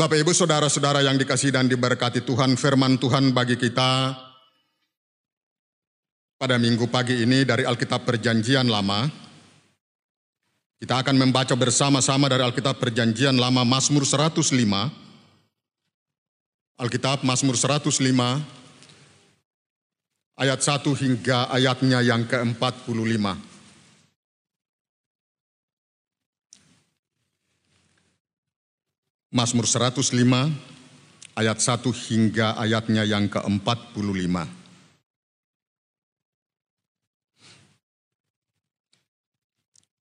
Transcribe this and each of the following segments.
Bapak Ibu Saudara-saudara yang dikasih dan diberkati Tuhan, firman Tuhan bagi kita pada minggu pagi ini dari Alkitab Perjanjian Lama. Kita akan membaca bersama-sama dari Alkitab Perjanjian Lama Mazmur 105. Alkitab Mazmur 105 ayat 1 hingga ayatnya yang ke-45. Mazmur 105 ayat 1 hingga ayatnya yang ke-45.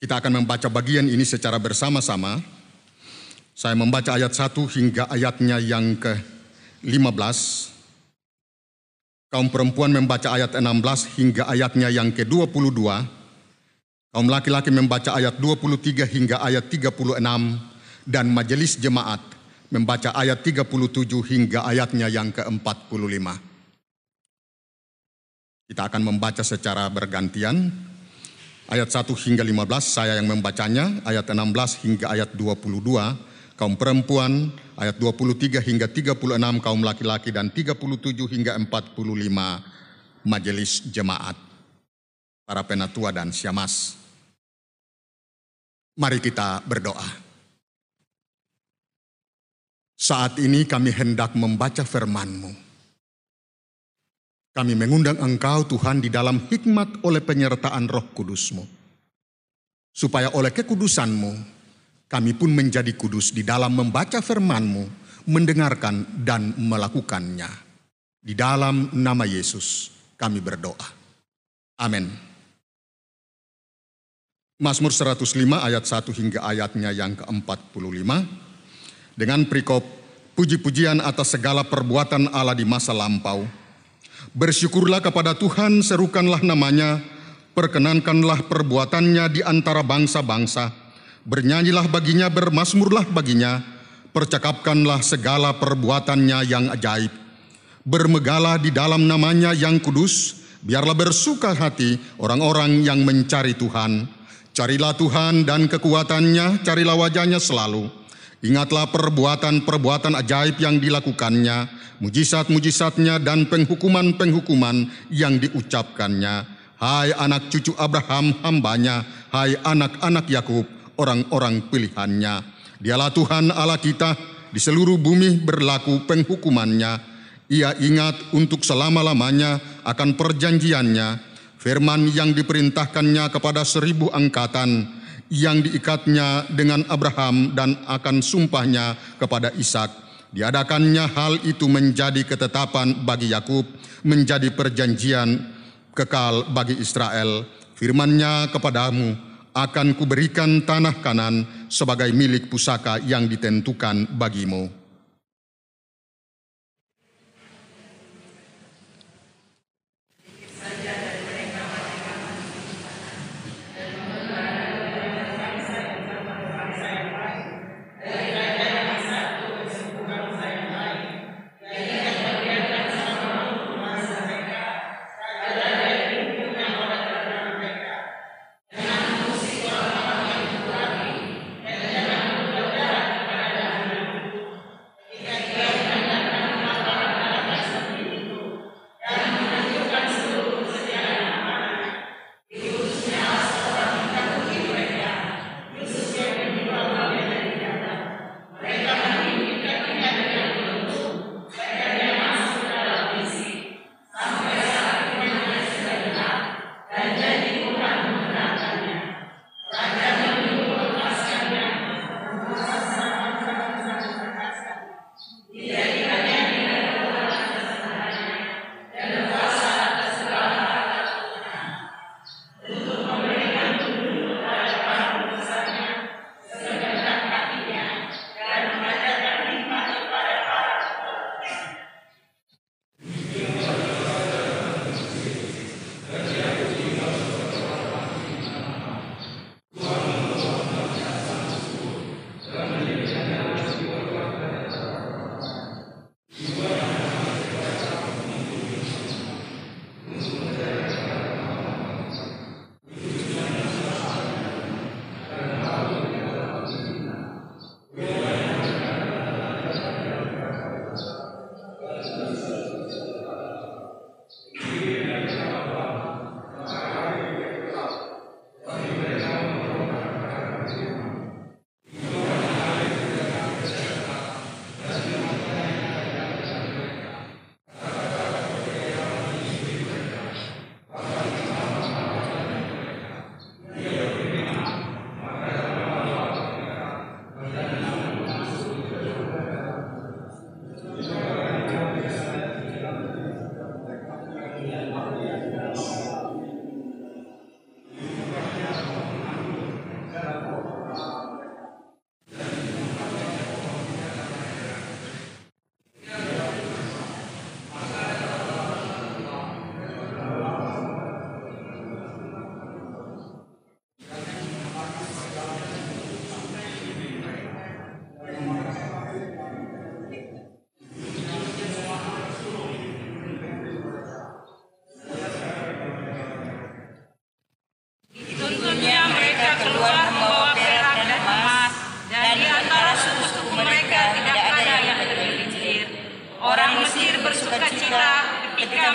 Kita akan membaca bagian ini secara bersama-sama. Saya membaca ayat 1 hingga ayatnya yang ke-15. Kaum perempuan membaca ayat 16 hingga ayatnya yang ke-22. Kaum laki-laki membaca ayat 23 hingga ayat 36 dan majelis jemaat membaca ayat 37 hingga ayatnya yang ke-45. Kita akan membaca secara bergantian. Ayat 1 hingga 15 saya yang membacanya, ayat 16 hingga ayat 22 kaum perempuan, ayat 23 hingga 36 kaum laki-laki dan 37 hingga 45 majelis jemaat. Para penatua dan siamas. Mari kita berdoa. Saat ini kami hendak membaca firman-Mu. Kami mengundang Engkau Tuhan di dalam hikmat oleh penyertaan roh kudus-Mu. Supaya oleh kekudusan-Mu, kami pun menjadi kudus di dalam membaca firman-Mu, mendengarkan dan melakukannya. Di dalam nama Yesus kami berdoa. Amin. Mazmur 105 ayat 1 hingga ayatnya yang ke-45 dengan perikop puji-pujian atas segala perbuatan Allah di masa lampau. Bersyukurlah kepada Tuhan, serukanlah namanya, perkenankanlah perbuatannya di antara bangsa-bangsa. Bernyanyilah baginya, bermasmurlah baginya, percakapkanlah segala perbuatannya yang ajaib. Bermegalah di dalam namanya yang kudus, biarlah bersuka hati orang-orang yang mencari Tuhan. Carilah Tuhan dan kekuatannya, carilah wajahnya selalu. Ingatlah perbuatan-perbuatan ajaib yang dilakukannya, mujizat-mujizatnya dan penghukuman-penghukuman yang diucapkannya. Hai anak cucu Abraham hambanya, hai anak-anak Yakub orang-orang pilihannya. Dialah Tuhan Allah kita, di seluruh bumi berlaku penghukumannya. Ia ingat untuk selama-lamanya akan perjanjiannya, firman yang diperintahkannya kepada seribu angkatan, yang diikatnya dengan Abraham dan akan sumpahnya kepada Ishak. Diadakannya hal itu menjadi ketetapan bagi Yakub, menjadi perjanjian kekal bagi Israel. Firman-Nya kepadamu, akan kuberikan tanah kanan sebagai milik pusaka yang ditentukan bagimu.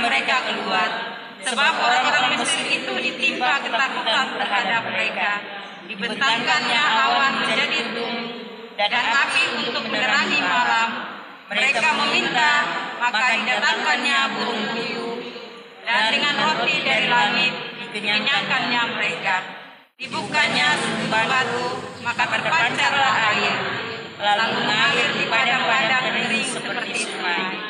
Mereka keluar, sebab orang-orang Mesir itu ditimpa ketakutan terhadap mereka. Dibentangkannya awan menjadi dum dan api untuk menerangi malam. Mereka meminta, maka didatangkannya burung puyuh. Dan dengan roti dari langit dikenyangkannya mereka. Dibukanya batu, maka terpancarlah air. Lalu mengalir di padang-padang kering seperti sungai.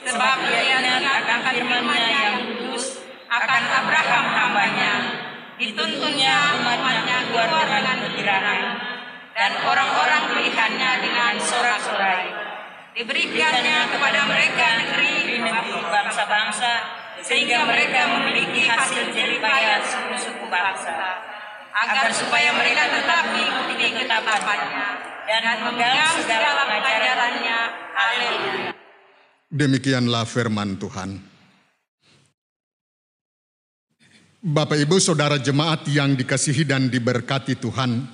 Sebab ia akan firman-Nya yang kudus akan Abraham hambanya. Dituntunnya umatnya keluar dengan kegirahan dan orang-orang pilihannya dengan sorak-sorai. Diberikannya kepada mereka negeri bangsa-bangsa sehingga mereka memiliki hasil jeripaya suku-suku bangsa agar supaya mereka tetap mengikuti ketetapannya dan memegang segala pengajarannya. Haleluya. Demikianlah firman Tuhan. Bapak Ibu Saudara jemaat yang dikasihi dan diberkati Tuhan.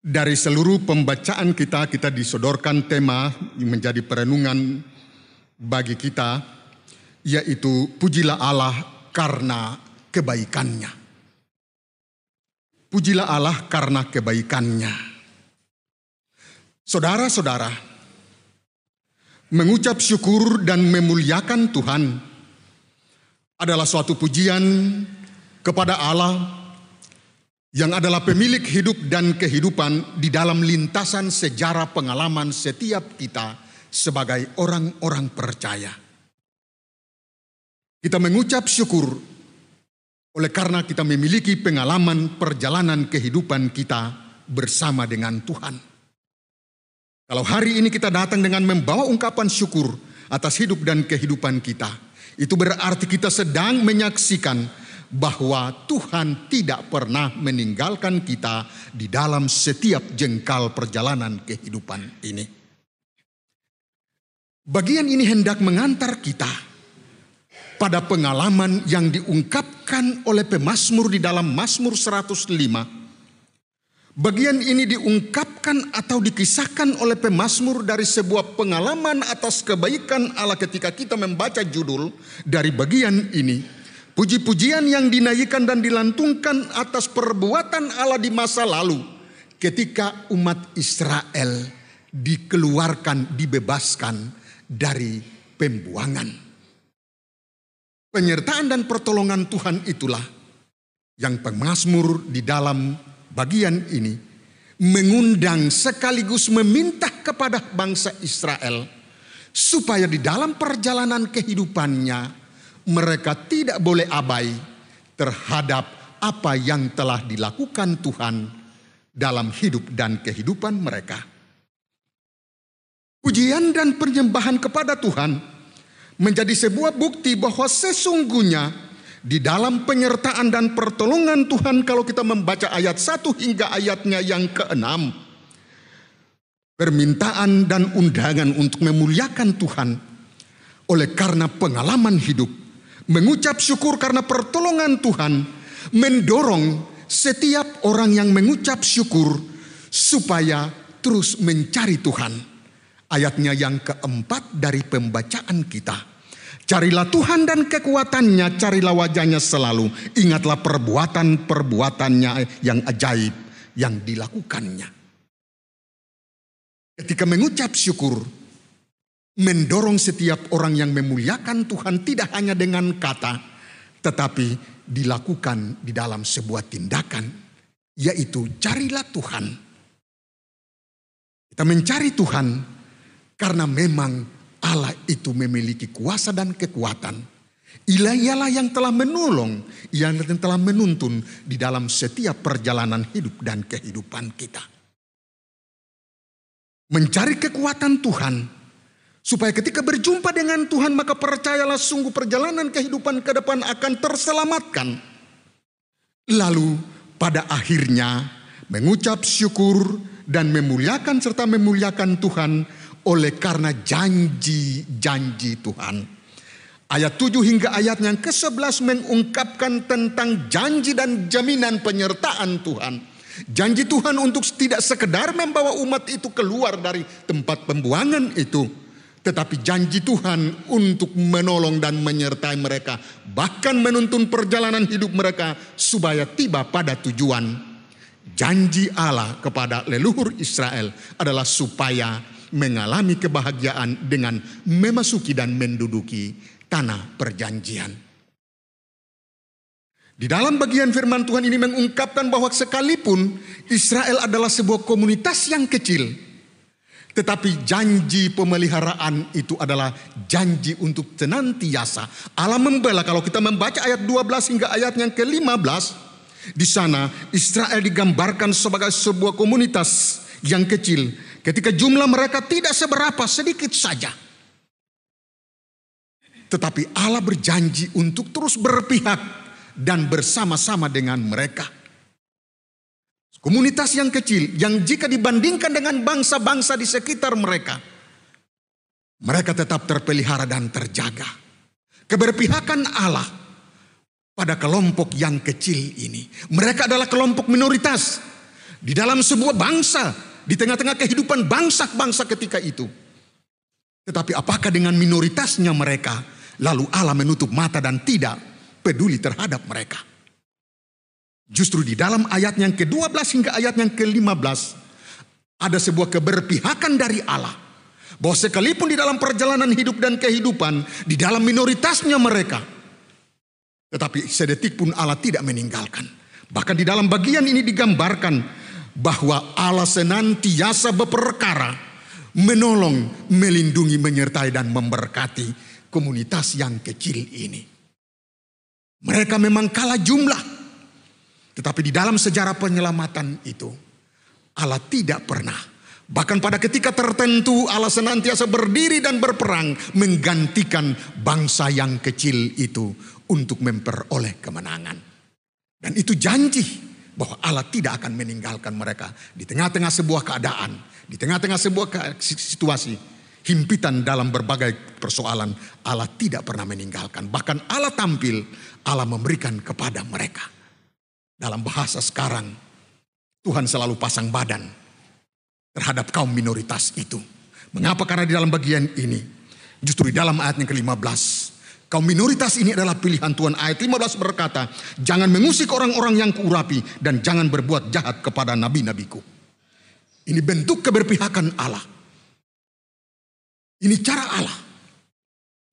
Dari seluruh pembacaan kita, kita disodorkan tema menjadi perenungan bagi kita, yaitu pujilah Allah karena kebaikannya. Pujilah Allah karena kebaikannya. Saudara-saudara, mengucap syukur dan memuliakan Tuhan adalah suatu pujian kepada Allah yang adalah pemilik hidup dan kehidupan di dalam lintasan sejarah pengalaman setiap kita sebagai orang-orang percaya. Kita mengucap syukur oleh karena kita memiliki pengalaman perjalanan kehidupan kita bersama dengan Tuhan. Kalau hari ini kita datang dengan membawa ungkapan syukur atas hidup dan kehidupan kita, itu berarti kita sedang menyaksikan bahwa Tuhan tidak pernah meninggalkan kita di dalam setiap jengkal perjalanan kehidupan ini. Bagian ini hendak mengantar kita pada pengalaman yang diungkapkan oleh pemazmur di dalam Mazmur 105 Bagian ini diungkapkan atau dikisahkan oleh pemazmur dari sebuah pengalaman atas kebaikan Allah ketika kita membaca judul dari bagian ini. Puji-pujian yang dinaikkan dan dilantungkan atas perbuatan Allah di masa lalu ketika umat Israel dikeluarkan, dibebaskan dari pembuangan. Penyertaan dan pertolongan Tuhan itulah yang pemazmur di dalam bagian ini mengundang sekaligus meminta kepada bangsa Israel supaya di dalam perjalanan kehidupannya mereka tidak boleh abai terhadap apa yang telah dilakukan Tuhan dalam hidup dan kehidupan mereka. Pujian dan penyembahan kepada Tuhan menjadi sebuah bukti bahwa sesungguhnya di dalam penyertaan dan pertolongan Tuhan kalau kita membaca ayat 1 hingga ayatnya yang keenam. Permintaan dan undangan untuk memuliakan Tuhan oleh karena pengalaman hidup. Mengucap syukur karena pertolongan Tuhan mendorong setiap orang yang mengucap syukur supaya terus mencari Tuhan. Ayatnya yang keempat dari pembacaan kita Carilah Tuhan dan kekuatannya, carilah wajahnya selalu. Ingatlah perbuatan-perbuatannya yang ajaib yang dilakukannya. Ketika mengucap syukur, mendorong setiap orang yang memuliakan Tuhan tidak hanya dengan kata, tetapi dilakukan di dalam sebuah tindakan, yaitu carilah Tuhan. Kita mencari Tuhan karena memang Allah itu memiliki kuasa dan kekuatan. Ialah yang telah menolong, yang telah menuntun di dalam setiap perjalanan hidup dan kehidupan kita. Mencari kekuatan Tuhan, supaya ketika berjumpa dengan Tuhan maka percayalah sungguh perjalanan kehidupan ke depan akan terselamatkan. Lalu pada akhirnya mengucap syukur dan memuliakan serta memuliakan Tuhan oleh karena janji-janji Tuhan. Ayat 7 hingga ayat yang ke-11 mengungkapkan tentang janji dan jaminan penyertaan Tuhan. Janji Tuhan untuk tidak sekedar membawa umat itu keluar dari tempat pembuangan itu. tetapi janji Tuhan untuk menolong dan menyertai mereka, bahkan menuntun perjalanan hidup mereka supaya tiba pada tujuan. Janji Allah kepada leluhur Israel adalah supaya mengalami kebahagiaan dengan memasuki dan menduduki tanah perjanjian. Di dalam bagian firman Tuhan ini mengungkapkan bahwa sekalipun Israel adalah sebuah komunitas yang kecil, tetapi janji pemeliharaan itu adalah janji untuk senantiasa. Allah membela kalau kita membaca ayat 12 hingga ayat yang ke-15. Di sana Israel digambarkan sebagai sebuah komunitas yang kecil. Ketika jumlah mereka tidak seberapa sedikit saja. Tetapi Allah berjanji untuk terus berpihak dan bersama-sama dengan mereka. Komunitas yang kecil yang jika dibandingkan dengan bangsa-bangsa di sekitar mereka, mereka tetap terpelihara dan terjaga. Keberpihakan Allah pada kelompok yang kecil ini. Mereka adalah kelompok minoritas di dalam sebuah bangsa, di tengah-tengah kehidupan bangsa-bangsa ketika itu. Tetapi apakah dengan minoritasnya mereka, lalu Allah menutup mata dan tidak peduli terhadap mereka? Justru di dalam ayat yang ke-12 hingga ayat yang ke-15 ada sebuah keberpihakan dari Allah. Bahwa sekalipun di dalam perjalanan hidup dan kehidupan, di dalam minoritasnya mereka, tetapi sedetik pun Allah tidak meninggalkan. Bahkan di dalam bagian ini digambarkan bahwa Allah senantiasa berperkara, menolong, melindungi, menyertai dan memberkati komunitas yang kecil ini. Mereka memang kalah jumlah, tetapi di dalam sejarah penyelamatan itu, Allah tidak pernah. Bahkan pada ketika tertentu Allah senantiasa berdiri dan berperang menggantikan bangsa yang kecil itu untuk memperoleh kemenangan. Dan itu janji bahwa Allah tidak akan meninggalkan mereka di tengah-tengah sebuah keadaan, di tengah-tengah sebuah situasi himpitan dalam berbagai persoalan Allah tidak pernah meninggalkan. Bahkan Allah tampil, Allah memberikan kepada mereka. Dalam bahasa sekarang, Tuhan selalu pasang badan terhadap kaum minoritas itu. Mengapa? Karena di dalam bagian ini, justru di dalam ayat yang ke-15, kaum minoritas ini adalah pilihan Tuhan. Ayat 15 berkata, jangan mengusik orang-orang yang kuurapi dan jangan berbuat jahat kepada nabi-nabiku. Ini bentuk keberpihakan Allah. Ini cara Allah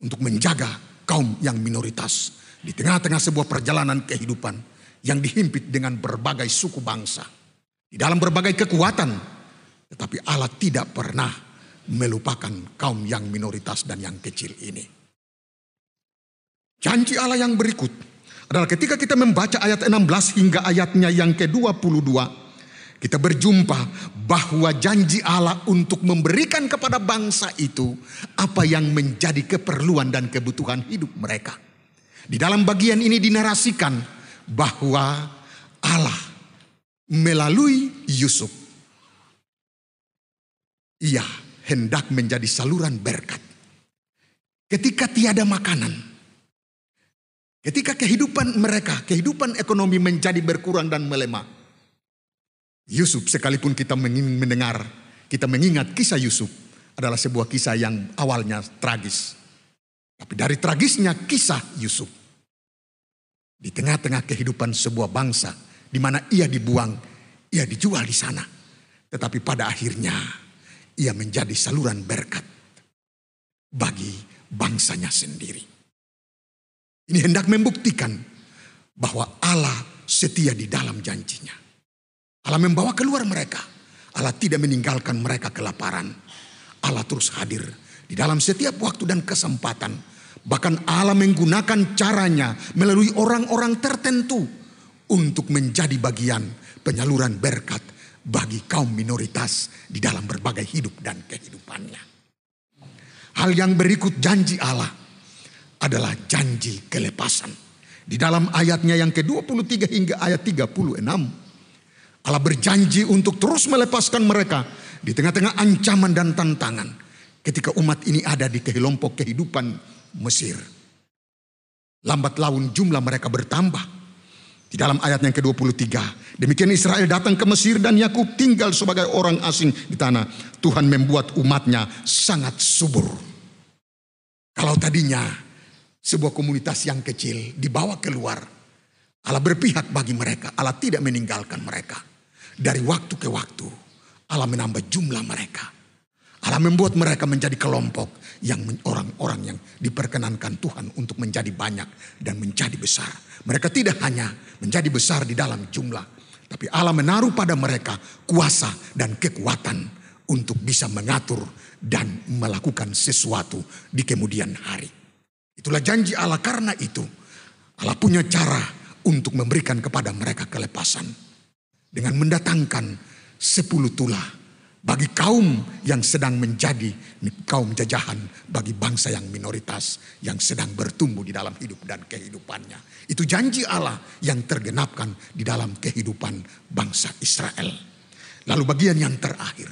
untuk menjaga kaum yang minoritas di tengah-tengah sebuah perjalanan kehidupan yang dihimpit dengan berbagai suku bangsa. Di dalam berbagai kekuatan. Tetapi Allah tidak pernah melupakan kaum yang minoritas dan yang kecil ini. Janji Allah yang berikut adalah ketika kita membaca ayat 16 hingga ayatnya yang ke-22. Kita berjumpa bahwa janji Allah untuk memberikan kepada bangsa itu apa yang menjadi keperluan dan kebutuhan hidup mereka. Di dalam bagian ini dinarasikan bahwa Allah melalui Yusuf ia hendak menjadi saluran berkat. Ketika tiada makanan, ketika kehidupan mereka, kehidupan ekonomi menjadi berkurang dan melemah. Yusuf sekalipun kita mendengar, kita mengingat kisah Yusuf adalah sebuah kisah yang awalnya tragis. Tapi dari tragisnya kisah Yusuf di tengah-tengah kehidupan sebuah bangsa di mana ia dibuang, ia dijual di sana. Tetapi pada akhirnya ia menjadi saluran berkat bagi bangsanya sendiri. Ini hendak membuktikan bahwa Allah setia di dalam janjinya. Allah membawa keluar mereka. Allah tidak meninggalkan mereka kelaparan. Allah terus hadir di dalam setiap waktu dan kesempatan Bahkan Allah menggunakan caranya melalui orang-orang tertentu untuk menjadi bagian penyaluran berkat bagi kaum minoritas di dalam berbagai hidup dan kehidupannya. Hal yang berikut janji Allah adalah janji kelepasan. Di dalam ayatnya yang ke-23 hingga ayat 36. Allah berjanji untuk terus melepaskan mereka di tengah-tengah ancaman dan tantangan. Ketika umat ini ada di kelompok kehidupan Mesir. Lambat laun jumlah mereka bertambah. Di dalam ayat yang ke-23. Demikian Israel datang ke Mesir dan Yakub tinggal sebagai orang asing di tanah. Tuhan membuat umatnya sangat subur. Kalau tadinya sebuah komunitas yang kecil dibawa keluar, Allah berpihak bagi mereka, Allah tidak meninggalkan mereka. Dari waktu ke waktu, Allah menambah jumlah mereka. Allah membuat mereka menjadi kelompok yang orang-orang yang diperkenankan Tuhan untuk menjadi banyak dan menjadi besar. Mereka tidak hanya menjadi besar di dalam jumlah, tapi Allah menaruh pada mereka kuasa dan kekuatan untuk bisa mengatur dan melakukan sesuatu di kemudian hari. Itulah janji Allah karena itu Allah punya cara untuk memberikan kepada mereka kelepasan dengan mendatangkan sepuluh tulah bagi kaum yang sedang menjadi kaum jajahan bagi bangsa yang minoritas yang sedang bertumbuh di dalam hidup dan kehidupannya. Itu janji Allah yang tergenapkan di dalam kehidupan bangsa Israel. Lalu bagian yang terakhir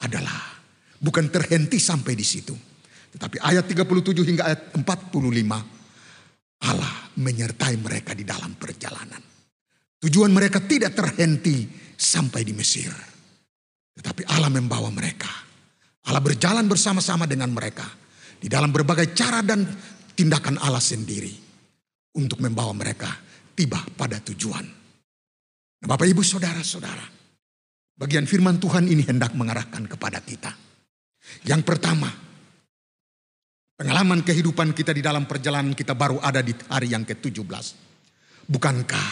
adalah bukan terhenti sampai di situ. Tetapi ayat 37 hingga ayat 45 Allah menyertai mereka di dalam perjalanan. Tujuan mereka tidak terhenti sampai di Mesir tetapi Allah membawa mereka. Allah berjalan bersama-sama dengan mereka. Di dalam berbagai cara dan tindakan Allah sendiri. Untuk membawa mereka tiba pada tujuan. Nah, Bapak ibu saudara-saudara. Bagian firman Tuhan ini hendak mengarahkan kepada kita. Yang pertama. Pengalaman kehidupan kita di dalam perjalanan kita baru ada di hari yang ke-17. Bukankah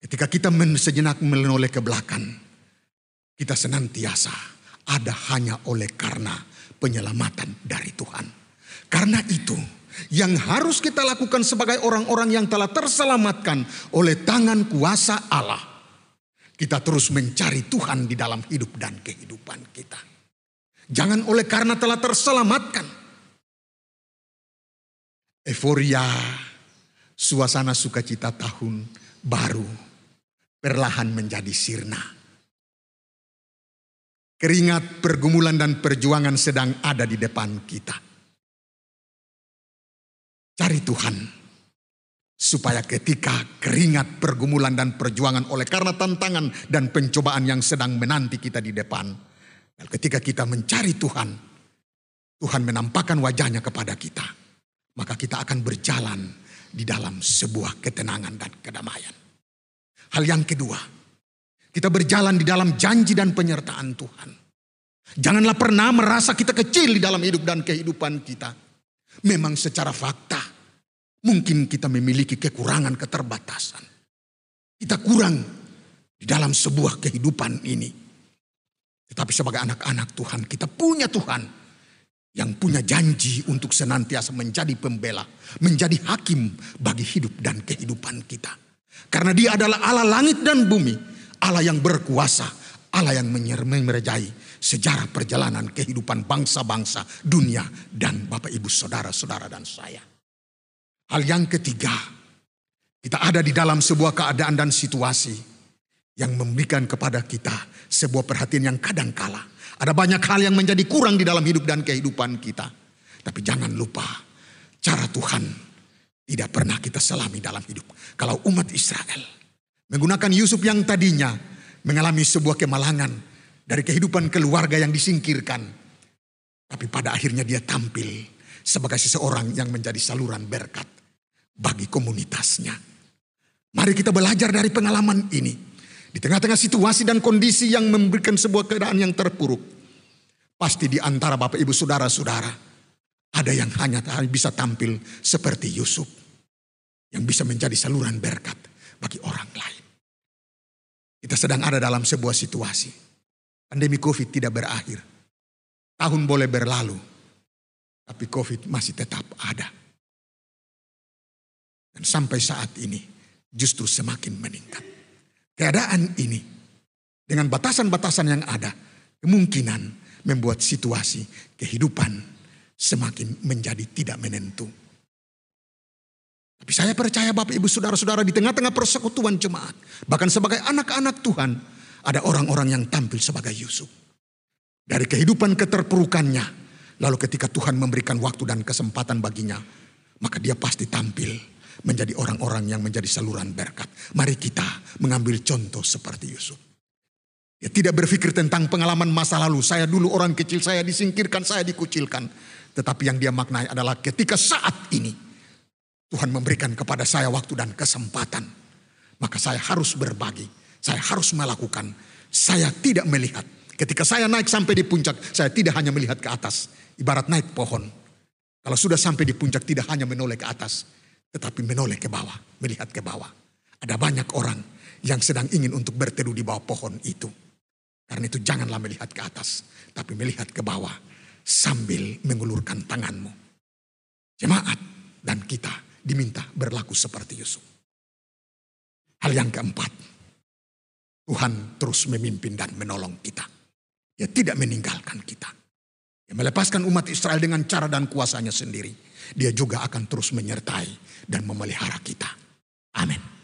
ketika kita sejenak menoleh ke belakang kita senantiasa ada hanya oleh karena penyelamatan dari Tuhan. Karena itu, yang harus kita lakukan sebagai orang-orang yang telah terselamatkan oleh tangan kuasa Allah. Kita terus mencari Tuhan di dalam hidup dan kehidupan kita. Jangan oleh karena telah terselamatkan. Euforia, suasana sukacita tahun baru perlahan menjadi sirna Keringat, pergumulan, dan perjuangan sedang ada di depan kita. Cari Tuhan, supaya ketika keringat, pergumulan, dan perjuangan oleh karena tantangan dan pencobaan yang sedang menanti kita di depan, dan ketika kita mencari Tuhan, Tuhan menampakkan wajahnya kepada kita, maka kita akan berjalan di dalam sebuah ketenangan dan kedamaian. Hal yang kedua, kita berjalan di dalam janji dan penyertaan Tuhan. Janganlah pernah merasa kita kecil di dalam hidup dan kehidupan kita. Memang secara fakta, mungkin kita memiliki kekurangan keterbatasan. Kita kurang di dalam sebuah kehidupan ini. Tetapi sebagai anak-anak Tuhan, kita punya Tuhan yang punya janji untuk senantiasa menjadi pembela, menjadi hakim bagi hidup dan kehidupan kita. Karena dia adalah Allah langit dan bumi Allah yang berkuasa, Allah yang merejai sejarah perjalanan kehidupan bangsa-bangsa dunia dan Bapak Ibu saudara-saudara dan saya. Hal yang ketiga, kita ada di dalam sebuah keadaan dan situasi yang memberikan kepada kita sebuah perhatian yang kadang kala. Ada banyak hal yang menjadi kurang di dalam hidup dan kehidupan kita. Tapi jangan lupa, cara Tuhan tidak pernah kita selami dalam hidup. Kalau umat Israel Menggunakan Yusuf yang tadinya mengalami sebuah kemalangan dari kehidupan keluarga yang disingkirkan. Tapi pada akhirnya dia tampil sebagai seseorang yang menjadi saluran berkat bagi komunitasnya. Mari kita belajar dari pengalaman ini. Di tengah-tengah situasi dan kondisi yang memberikan sebuah keadaan yang terpuruk. Pasti di antara Bapak Ibu Saudara-saudara. Ada yang hanya bisa tampil seperti Yusuf. Yang bisa menjadi saluran berkat bagi orang lain. Kita sedang ada dalam sebuah situasi. Pandemi COVID tidak berakhir. Tahun boleh berlalu, tapi COVID masih tetap ada. Dan sampai saat ini justru semakin meningkat. Keadaan ini dengan batasan-batasan yang ada kemungkinan membuat situasi kehidupan semakin menjadi tidak menentu. Tapi saya percaya Bapak Ibu Saudara-saudara di tengah-tengah persekutuan jemaat. Bahkan sebagai anak-anak Tuhan. Ada orang-orang yang tampil sebagai Yusuf. Dari kehidupan keterpurukannya. Lalu ketika Tuhan memberikan waktu dan kesempatan baginya. Maka dia pasti tampil menjadi orang-orang yang menjadi saluran berkat. Mari kita mengambil contoh seperti Yusuf. Dia tidak berpikir tentang pengalaman masa lalu. Saya dulu orang kecil, saya disingkirkan, saya dikucilkan. Tetapi yang dia maknai adalah ketika saat ini Tuhan memberikan kepada saya waktu dan kesempatan. Maka saya harus berbagi. Saya harus melakukan. Saya tidak melihat. Ketika saya naik sampai di puncak, saya tidak hanya melihat ke atas. Ibarat naik pohon. Kalau sudah sampai di puncak tidak hanya menoleh ke atas. Tetapi menoleh ke bawah. Melihat ke bawah. Ada banyak orang yang sedang ingin untuk berteduh di bawah pohon itu. Karena itu janganlah melihat ke atas. Tapi melihat ke bawah. Sambil mengulurkan tanganmu. Jemaat dan kita diminta berlaku seperti Yusuf. Hal yang keempat, Tuhan terus memimpin dan menolong kita. Dia tidak meninggalkan kita. Dia melepaskan umat Israel dengan cara dan kuasanya sendiri. Dia juga akan terus menyertai dan memelihara kita. Amin.